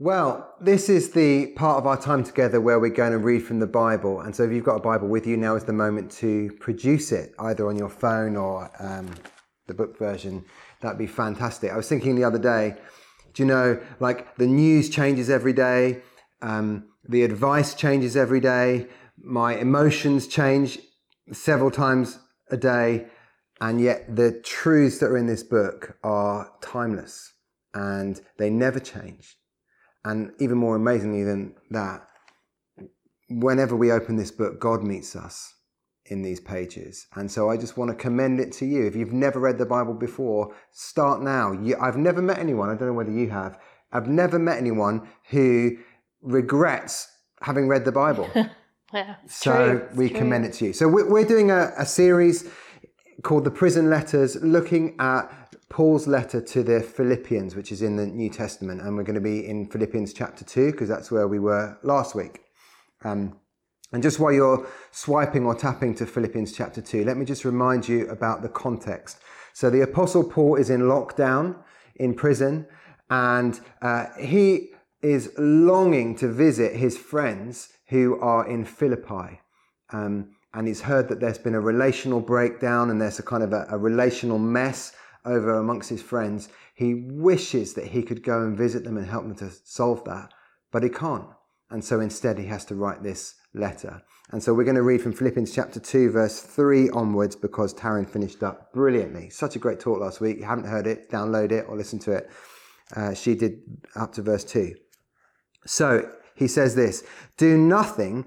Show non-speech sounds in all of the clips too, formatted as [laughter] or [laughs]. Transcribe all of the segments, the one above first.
Well, this is the part of our time together where we're going to read from the Bible. And so, if you've got a Bible with you, now is the moment to produce it, either on your phone or um, the book version. That'd be fantastic. I was thinking the other day, do you know, like the news changes every day, um, the advice changes every day, my emotions change several times a day, and yet the truths that are in this book are timeless and they never change. And even more amazingly than that, whenever we open this book, God meets us in these pages. And so I just want to commend it to you. If you've never read the Bible before, start now. You, I've never met anyone, I don't know whether you have, I've never met anyone who regrets having read the Bible. [laughs] yeah, so true, we true. commend it to you. So we're, we're doing a, a series called The Prison Letters, looking at Paul's letter to the Philippians, which is in the New Testament, and we're going to be in Philippians chapter 2 because that's where we were last week. Um, and just while you're swiping or tapping to Philippians chapter 2, let me just remind you about the context. So the Apostle Paul is in lockdown in prison, and uh, he is longing to visit his friends who are in Philippi. Um, and he's heard that there's been a relational breakdown and there's a kind of a, a relational mess over amongst his friends. He wishes that he could go and visit them and help them to solve that, but he can't. And so instead, he has to write this letter. And so we're going to read from Philippians chapter 2, verse 3 onwards, because Taryn finished up brilliantly. Such a great talk last week. You haven't heard it, download it or listen to it. Uh, she did up to verse 2. So he says this Do nothing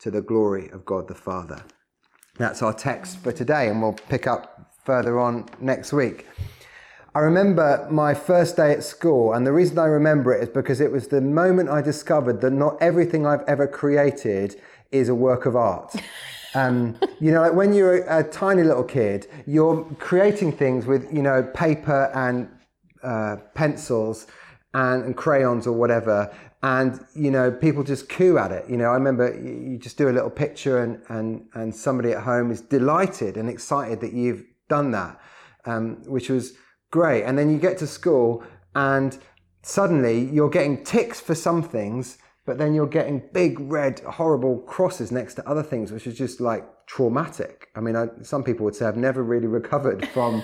to the glory of God the Father. That's our text for today, and we'll pick up further on next week. I remember my first day at school, and the reason I remember it is because it was the moment I discovered that not everything I've ever created is a work of art. [laughs] Um, you know, like when you're a, a, tiny little kid, you're creating things with, you know, paper and uh, pencils and, and, crayons or whatever. And, you know, people just coo at it. You know, I remember you just do a little picture and, and, and somebody at home is delighted and excited that you've done that, um, which was great. And then you get to school and suddenly you're getting ticks for some things but then you're getting big red horrible crosses next to other things which is just like traumatic i mean I, some people would say i've never really recovered from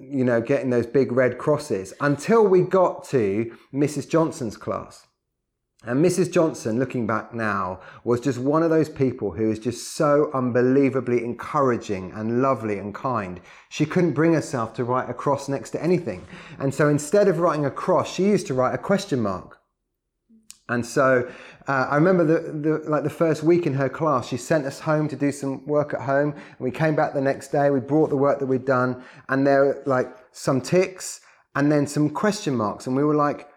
you know getting those big red crosses until we got to mrs johnson's class and Mrs. Johnson, looking back now, was just one of those people who is just so unbelievably encouraging and lovely and kind. She couldn't bring herself to write a cross next to anything. And so instead of writing a cross, she used to write a question mark. And so uh, I remember the, the, like the first week in her class, she sent us home to do some work at home. And we came back the next day, we brought the work that we'd done, and there were like some ticks and then some question marks. And we were like,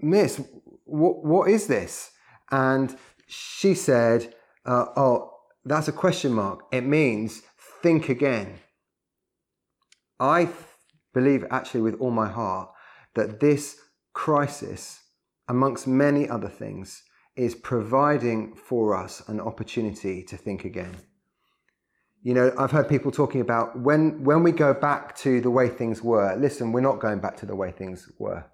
Miss, what, what is this? And she said, uh, Oh, that's a question mark. It means think again. I believe actually with all my heart that this crisis amongst many other things, is providing for us an opportunity to think again. You know, I've heard people talking about when, when we go back to the way things were, listen, we're not going back to the way things were.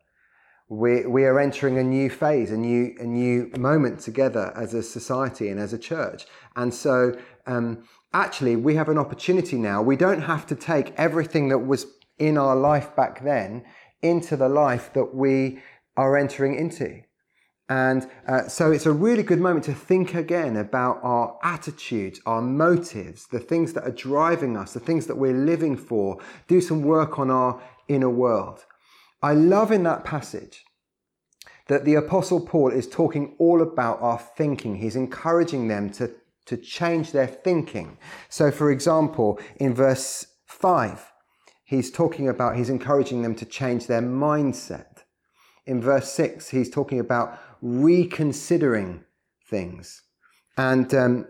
We, we are entering a new phase, a new, a new moment together as a society and as a church. And so, um, actually, we have an opportunity now. We don't have to take everything that was in our life back then into the life that we are entering into. And uh, so it's a really good moment to think again about our attitudes, our motives, the things that are driving us, the things that we're living for. Do some work on our inner world. I love in that passage that the Apostle Paul is talking all about our thinking. He's encouraging them to, to change their thinking. So, for example, in verse 5, he's talking about, he's encouraging them to change their mindset. In verse 6, he's talking about reconsidering things. And um,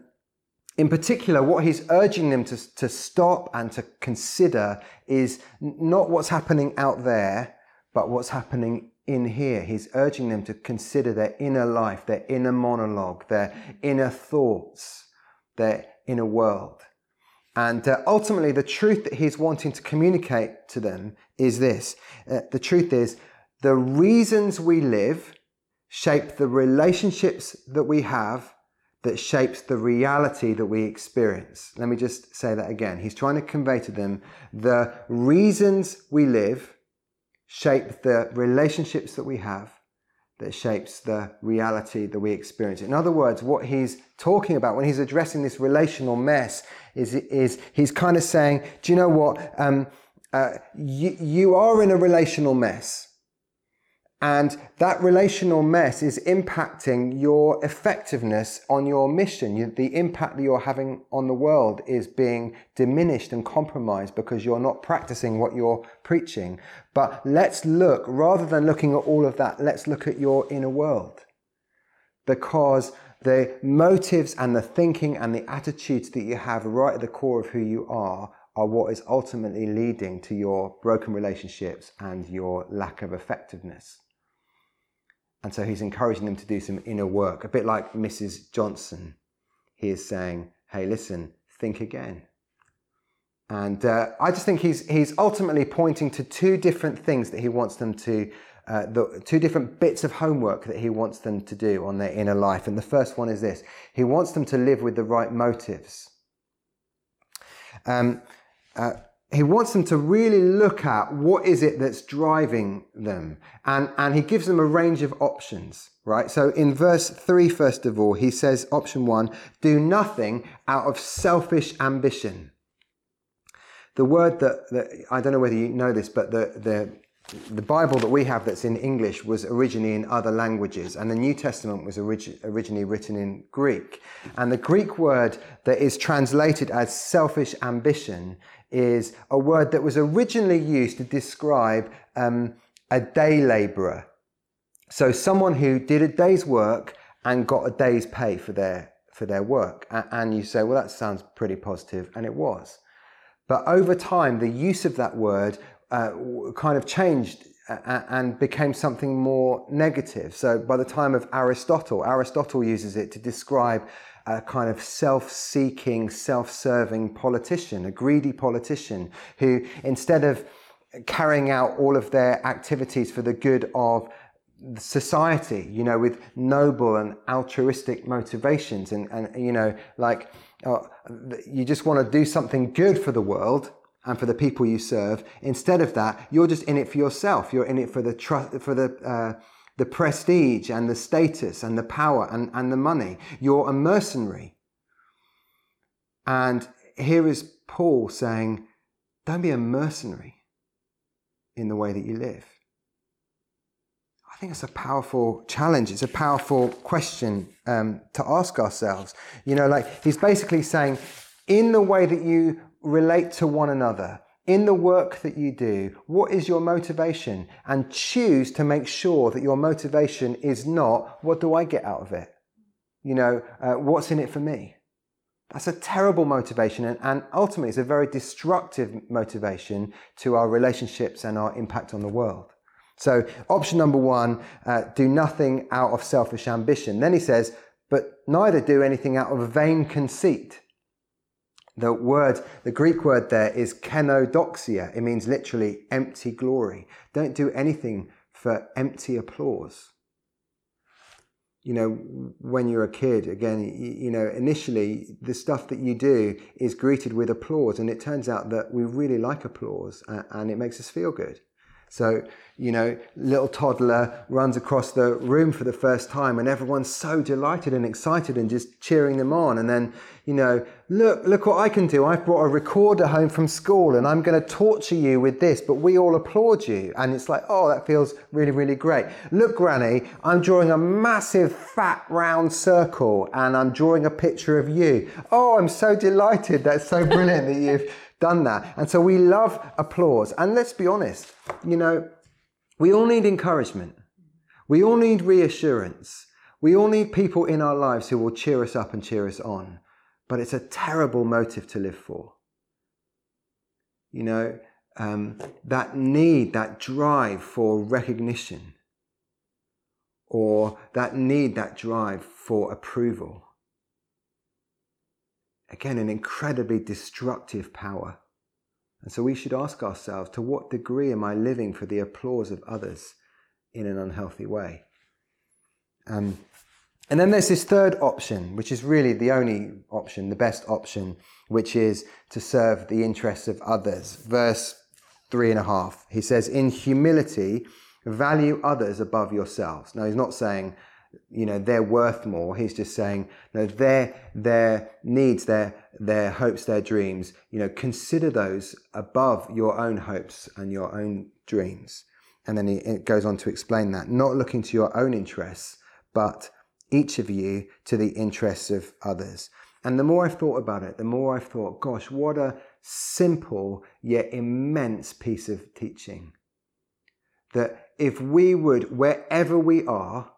in particular, what he's urging them to, to stop and to consider is not what's happening out there, but what's happening in here. He's urging them to consider their inner life, their inner monologue, their inner thoughts, their inner world. And uh, ultimately, the truth that he's wanting to communicate to them is this uh, the truth is, the reasons we live shape the relationships that we have that shapes the reality that we experience. Let me just say that again. He's trying to convey to them the reasons we live shape the relationships that we have that shapes the reality that we experience. In other words, what he's talking about when he's addressing this relational mess is, is he's kind of saying, do you know what? Um, uh, you, you are in a relational mess. And that relational mess is impacting your effectiveness on your mission. The impact that you're having on the world is being diminished and compromised because you're not practicing what you're preaching. But let's look, rather than looking at all of that, let's look at your inner world. Because the motives and the thinking and the attitudes that you have right at the core of who you are are what is ultimately leading to your broken relationships and your lack of effectiveness. And so he's encouraging them to do some inner work, a bit like Mrs. Johnson. He is saying, hey, listen, think again. And uh, I just think he's, he's ultimately pointing to two different things that he wants them to, uh, the, two different bits of homework that he wants them to do on their inner life. And the first one is this he wants them to live with the right motives. Um, uh, he wants them to really look at what is it that's driving them. And, and he gives them a range of options, right? So in verse three, first of all, he says, option one, do nothing out of selfish ambition. The word that, that I don't know whether you know this, but the, the, the Bible that we have that's in English was originally in other languages, and the New Testament was orig- originally written in Greek. And the Greek word that is translated as selfish ambition is a word that was originally used to describe um, a day laborer. So someone who did a day's work and got a day's pay for their for their work. And you say, well, that sounds pretty positive, and it was. But over time, the use of that word uh, kind of changed and became something more negative. So by the time of Aristotle, Aristotle uses it to describe a kind of self seeking, self serving politician, a greedy politician who, instead of carrying out all of their activities for the good of society, you know, with noble and altruistic motivations, and, and you know, like uh, you just want to do something good for the world and for the people you serve. Instead of that, you're just in it for yourself. You're in it for the trust, for the uh, the prestige and the status and the power and, and the money. You're a mercenary. And here is Paul saying, don't be a mercenary in the way that you live. I think it's a powerful challenge. It's a powerful question um, to ask ourselves. You know, like he's basically saying, in the way that you relate to one another, in the work that you do, what is your motivation? And choose to make sure that your motivation is not, what do I get out of it? You know, uh, what's in it for me? That's a terrible motivation, and, and, ultimately, it's a very destructive motivation to our relationships and our impact on the world. So, option number one uh, do nothing out of selfish ambition. Then he says, but neither do anything out of vain conceit. The word, the Greek word there is kenodoxia. It means literally empty glory. Don't do anything for empty applause. You know, when you're a kid, again, you know, initially the stuff that you do is greeted with applause, and it turns out that we really like applause and it makes us feel good. So, you know, little toddler runs across the room for the first time and everyone's so delighted and excited and just cheering them on. And then, you know, look, look what I can do. I've brought a recorder home from school and I'm going to torture you with this, but we all applaud you. And it's like, oh, that feels really, really great. Look, Granny, I'm drawing a massive fat round circle and I'm drawing a picture of you. Oh, I'm so delighted. That's so brilliant that you've done that. And so we love applause. And let's be honest, you know, we all need encouragement. We all need reassurance. We all need people in our lives who will cheer us up and cheer us on. But it's a terrible motive to live for. You know, um, that need, that drive for recognition, or that need, that drive for approval Again, an incredibly destructive power. And so we should ask ourselves to what degree am I living for the applause of others in an unhealthy way? Um, and then there's this third option, which is really the only option, the best option, which is to serve the interests of others. Verse three and a half. He says, In humility, value others above yourselves. Now, he's not saying you know they're worth more. He's just saying know, their their needs their their hopes their dreams you know consider those above your own hopes and your own dreams. And then he, it goes on to explain that not looking to your own interests but each of you to the interests of others. And the more i've thought about it the more i've thought gosh what a simple yet immense piece of teaching. That if we would wherever we are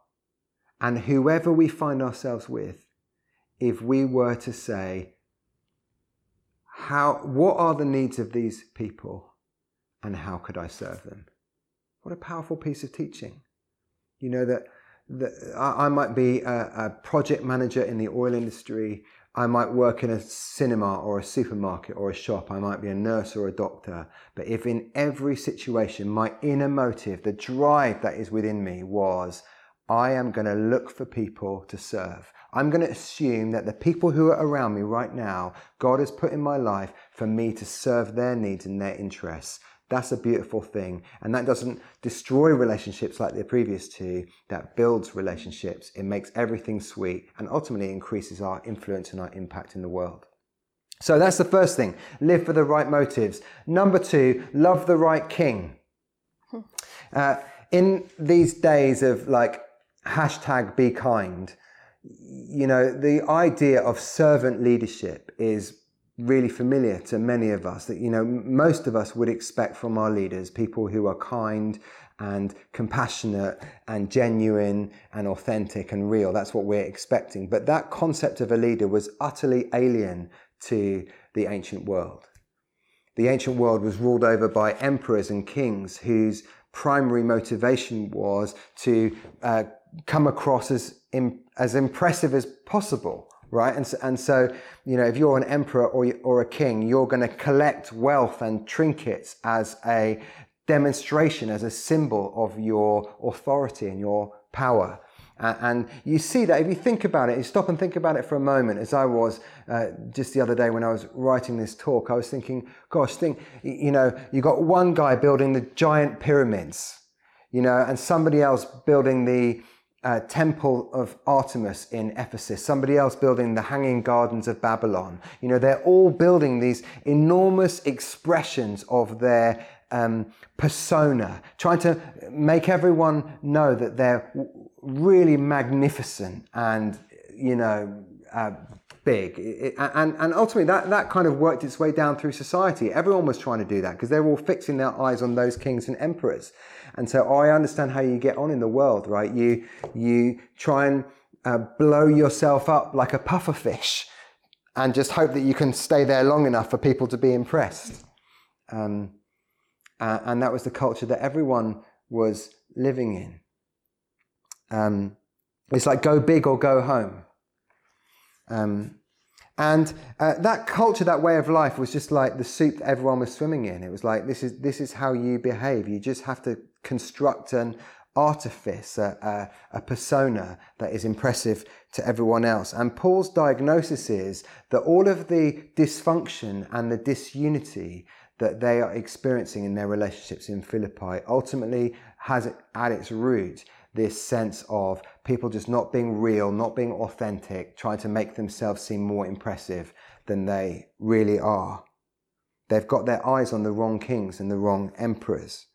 and whoever we find ourselves with, if we were to say, how, what are the needs of these people and how could I serve them? What a powerful piece of teaching. You know, that, that I, I might be a, a project manager in the oil industry. I might work in a cinema or a supermarket or a shop. I might be a nurse or a doctor. But if in every situation my inner motive, the drive that is within me was, I am going to look for people to serve. I'm going to assume that the people who are around me right now, God has put in my life for me to serve their needs and their interests. That's a beautiful thing. And that doesn't destroy relationships like the previous two, that builds relationships. It makes everything sweet and ultimately increases our influence and our impact in the world. So that's the first thing. Live for the right motives. Number two, love the right king. Hmm. Uh, in these days of like hashtag be kind, you know, the idea of servant leadership is really familiar to many of us that, you know, most of us would expect from our leaders people who are kind and compassionate and genuine and authentic and real. That's what we're expecting. But that concept of a leader was utterly alien to the ancient world. The ancient world was ruled over by emperors and kings whose primary motivation was to uh, come across as as impressive as possible right? And so, and so you know if you're an emperor or, or a king you're going to collect wealth and trinkets as a demonstration as a symbol of your authority and your power. Uh, and you see that if you think about it, you stop and think about it for a moment, as I was uh, just the other day when I was writing this talk, I was thinking, gosh, think, you know, you got one guy building the giant pyramids, you know, and somebody else building the uh, temple of Artemis in Ephesus, somebody else building the Hanging Gardens of Babylon. You know, they're all building these enormous expressions of their um, persona, trying to make everyone know that they're really magnificent and, you know, uh, big. It, and, and ultimately, that, that kind of worked its way down through society. Everyone was trying to do that because they were all fixing their eyes on those kings and emperors. And so I understand how you get on in the world, right? You, you try and uh, blow yourself up like a puffer fish and just hope that you can stay there long enough for people to be impressed. Um, uh, and that was the culture that everyone was living in. Um, it's like go big or go home. Um, and uh, that culture, that way of life was just like the soup that everyone was swimming in. It was like, this is, this is how you behave. You just have to construct an artifice, a, a, a, persona that is impressive to everyone else. And Paul's diagnosis is that all of the dysfunction and the disunity that they are experiencing in their relationships in Philippi ultimately has at its root this sense of people just not being real, not being authentic, trying to make themselves seem more impressive than they really are. They've got their eyes on the wrong kings and the wrong emperors.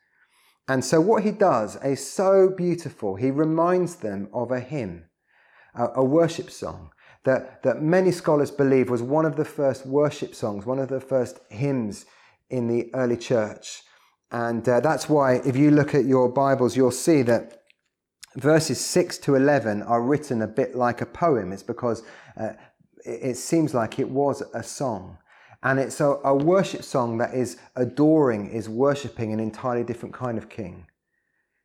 And so, what he does is so beautiful. He reminds them of a hymn, a, a worship song that, that many scholars believe was one of the first worship songs, one of the first hymns in the early church. And uh, that's why, if you look at your Bibles, you'll see that verses 6 to 11 are written a bit like a poem. It's because uh, it seems like it was a song. And it's a, a worship song that is adoring, is worshipping an entirely different kind of king.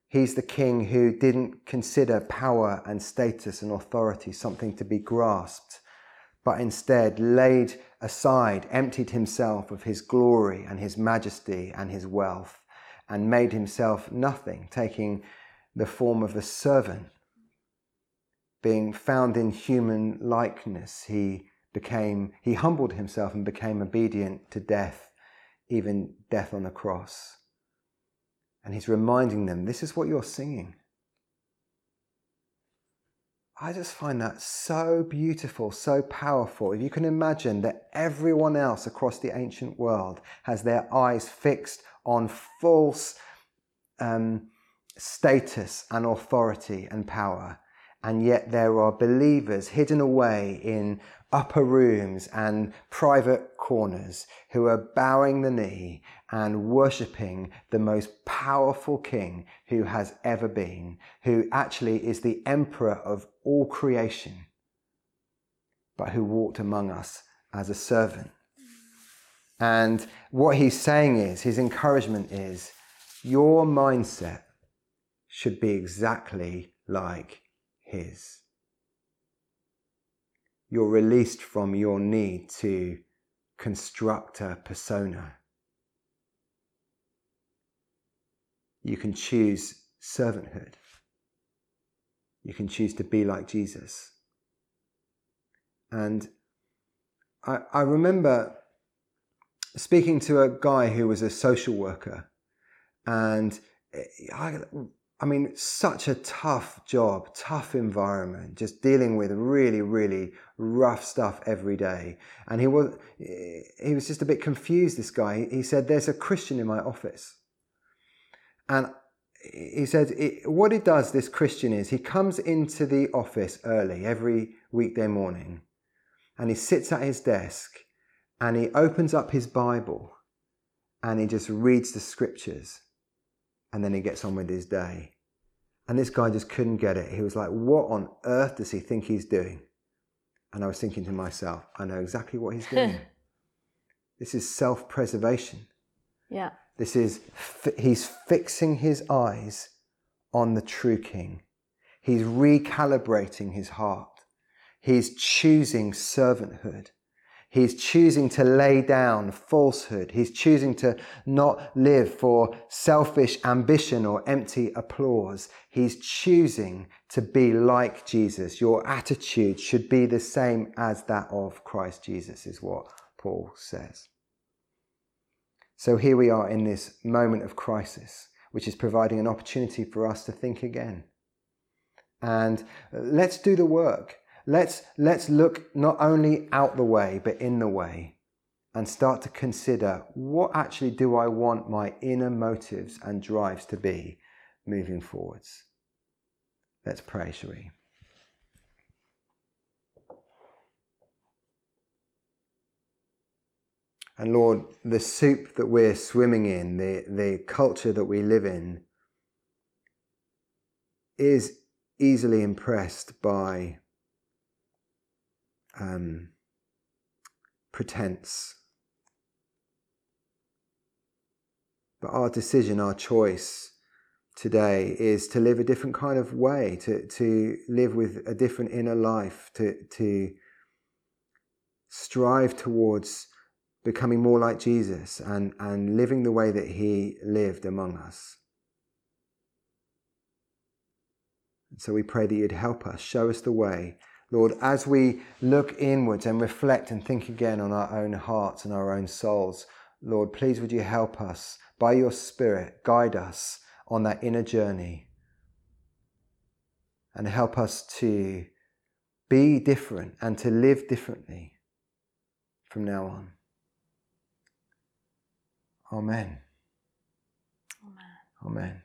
He's the king who didn't consider power and status and authority something to be grasped, but instead laid aside, emptied himself of his glory and his majesty and his wealth, and made himself nothing, taking the form of a servant. Being found in human likeness, he became, he humbled himself and became obedient to death, even death on the cross. And he's reminding them, this is what you're singing. I just find that so beautiful, so powerful. If you can imagine that everyone else across the ancient world has their eyes fixed on false um, status and authority and power, and yet there are believers hidden away in upper rooms and private corners who are bowing the knee and worshipping the most powerful king who has ever been, who actually is the emperor of all creation, but who walked among us as a servant. And what he's saying is, his encouragement is, your mindset should be exactly like his. You're released from your need to construct a persona. You can choose servanthood. You can choose to be like Jesus. And I, I remember speaking to a guy who was a social worker, and I, I mean, such a tough job, tough environment, just dealing with really, really rough stuff every day. And he was, he was just a bit confused, this guy. He said, There's a Christian in my office. And he said, What he does, this Christian, is he comes into the office early every weekday morning and he sits at his desk and he opens up his Bible and he just reads the scriptures and then he gets on with his day. And this guy just couldn't get it. He was like, What on earth does he think he's doing? And I was thinking to myself, I know exactly what he's doing. [laughs] this is self preservation. Yeah. This is, he's fixing his eyes on the true king. He's recalibrating his heart. He's choosing servanthood. He's choosing to lay down falsehood. He's choosing to not live for selfish ambition or empty applause. He's choosing to be like Jesus. Your attitude should be the same as that of Christ Jesus, is what Paul says. So here we are in this moment of crisis, which is providing an opportunity for us to think again. And let's do the work. Let's, let's look not only out the way, but in the way and start to consider what actually do I want my inner motives and drives to be moving forwards. Let's pray, shall we? And Lord, the soup that we're swimming in, the, the culture that we live in, is easily impressed by um, pretense. But our decision, our choice today is to live a different kind of way, to, to live with a different inner life, to, to strive towards becoming more like Jesus and, and living the way that he lived among us. And so we pray that you'd help us, show us the way Lord, as we look inwards and reflect and think again on our own hearts and our own souls, Lord, please would you help us by your Spirit, guide us on that inner journey and help us to be different and to live differently from now on. Amen. Amen. Amen.